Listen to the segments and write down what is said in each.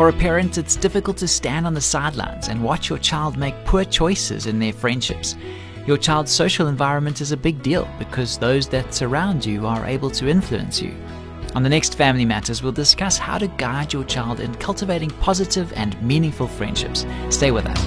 For a parent, it's difficult to stand on the sidelines and watch your child make poor choices in their friendships. Your child's social environment is a big deal because those that surround you are able to influence you. On the next Family Matters, we'll discuss how to guide your child in cultivating positive and meaningful friendships. Stay with us.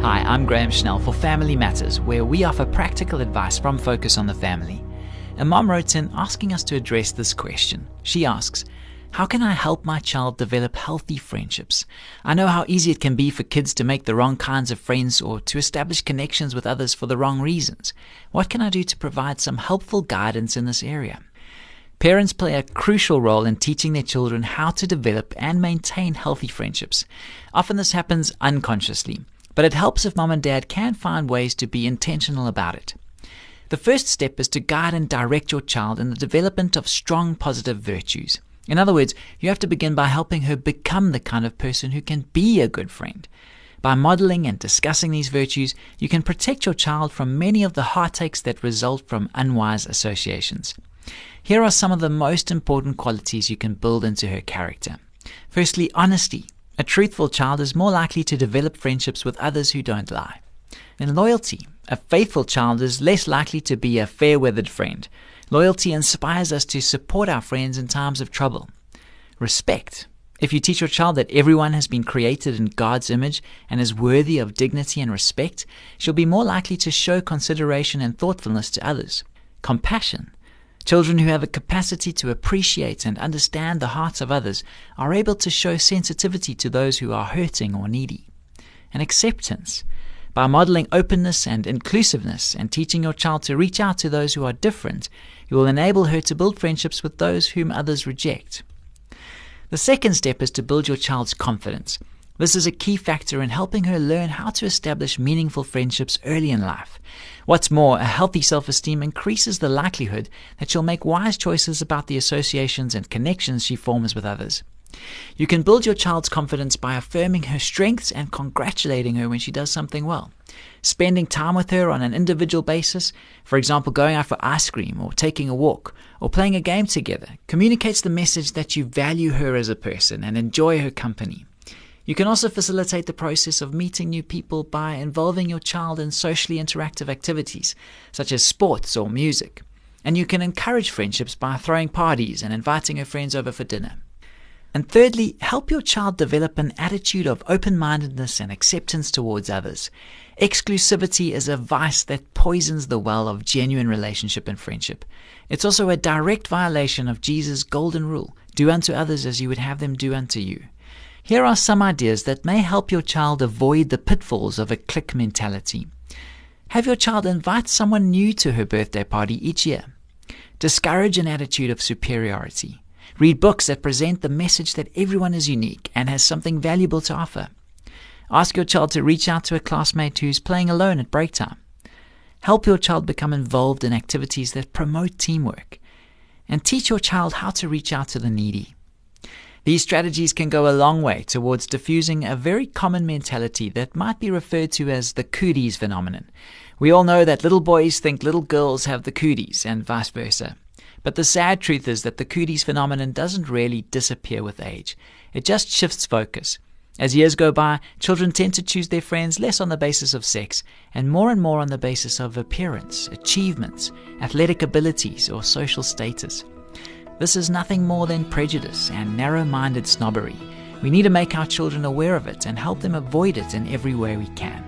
Hi, I'm Graham Schnell for Family Matters, where we offer practical advice from Focus on the Family. A mom wrote in asking us to address this question. She asks, How can I help my child develop healthy friendships? I know how easy it can be for kids to make the wrong kinds of friends or to establish connections with others for the wrong reasons. What can I do to provide some helpful guidance in this area? Parents play a crucial role in teaching their children how to develop and maintain healthy friendships. Often this happens unconsciously but it helps if mom and dad can find ways to be intentional about it. The first step is to guide and direct your child in the development of strong positive virtues. In other words, you have to begin by helping her become the kind of person who can be a good friend. By modeling and discussing these virtues, you can protect your child from many of the heartaches that result from unwise associations. Here are some of the most important qualities you can build into her character. Firstly, honesty. A truthful child is more likely to develop friendships with others who don't lie. And loyalty. A faithful child is less likely to be a fair weathered friend. Loyalty inspires us to support our friends in times of trouble. Respect. If you teach your child that everyone has been created in God's image and is worthy of dignity and respect, she'll be more likely to show consideration and thoughtfulness to others. Compassion. Children who have a capacity to appreciate and understand the hearts of others are able to show sensitivity to those who are hurting or needy. And acceptance. By modeling openness and inclusiveness and teaching your child to reach out to those who are different, you will enable her to build friendships with those whom others reject. The second step is to build your child's confidence. This is a key factor in helping her learn how to establish meaningful friendships early in life. What's more, a healthy self esteem increases the likelihood that she'll make wise choices about the associations and connections she forms with others. You can build your child's confidence by affirming her strengths and congratulating her when she does something well. Spending time with her on an individual basis, for example, going out for ice cream or taking a walk or playing a game together, communicates the message that you value her as a person and enjoy her company. You can also facilitate the process of meeting new people by involving your child in socially interactive activities, such as sports or music. And you can encourage friendships by throwing parties and inviting her friends over for dinner. And thirdly, help your child develop an attitude of open mindedness and acceptance towards others. Exclusivity is a vice that poisons the well of genuine relationship and friendship. It's also a direct violation of Jesus' golden rule do unto others as you would have them do unto you. Here are some ideas that may help your child avoid the pitfalls of a clique mentality. Have your child invite someone new to her birthday party each year. Discourage an attitude of superiority. Read books that present the message that everyone is unique and has something valuable to offer. Ask your child to reach out to a classmate who's playing alone at break time. Help your child become involved in activities that promote teamwork. And teach your child how to reach out to the needy. These strategies can go a long way towards diffusing a very common mentality that might be referred to as the cooties phenomenon. We all know that little boys think little girls have the cooties and vice versa. But the sad truth is that the cooties phenomenon doesn't really disappear with age. It just shifts focus. As years go by, children tend to choose their friends less on the basis of sex and more and more on the basis of appearance, achievements, athletic abilities, or social status. This is nothing more than prejudice and narrow minded snobbery. We need to make our children aware of it and help them avoid it in every way we can.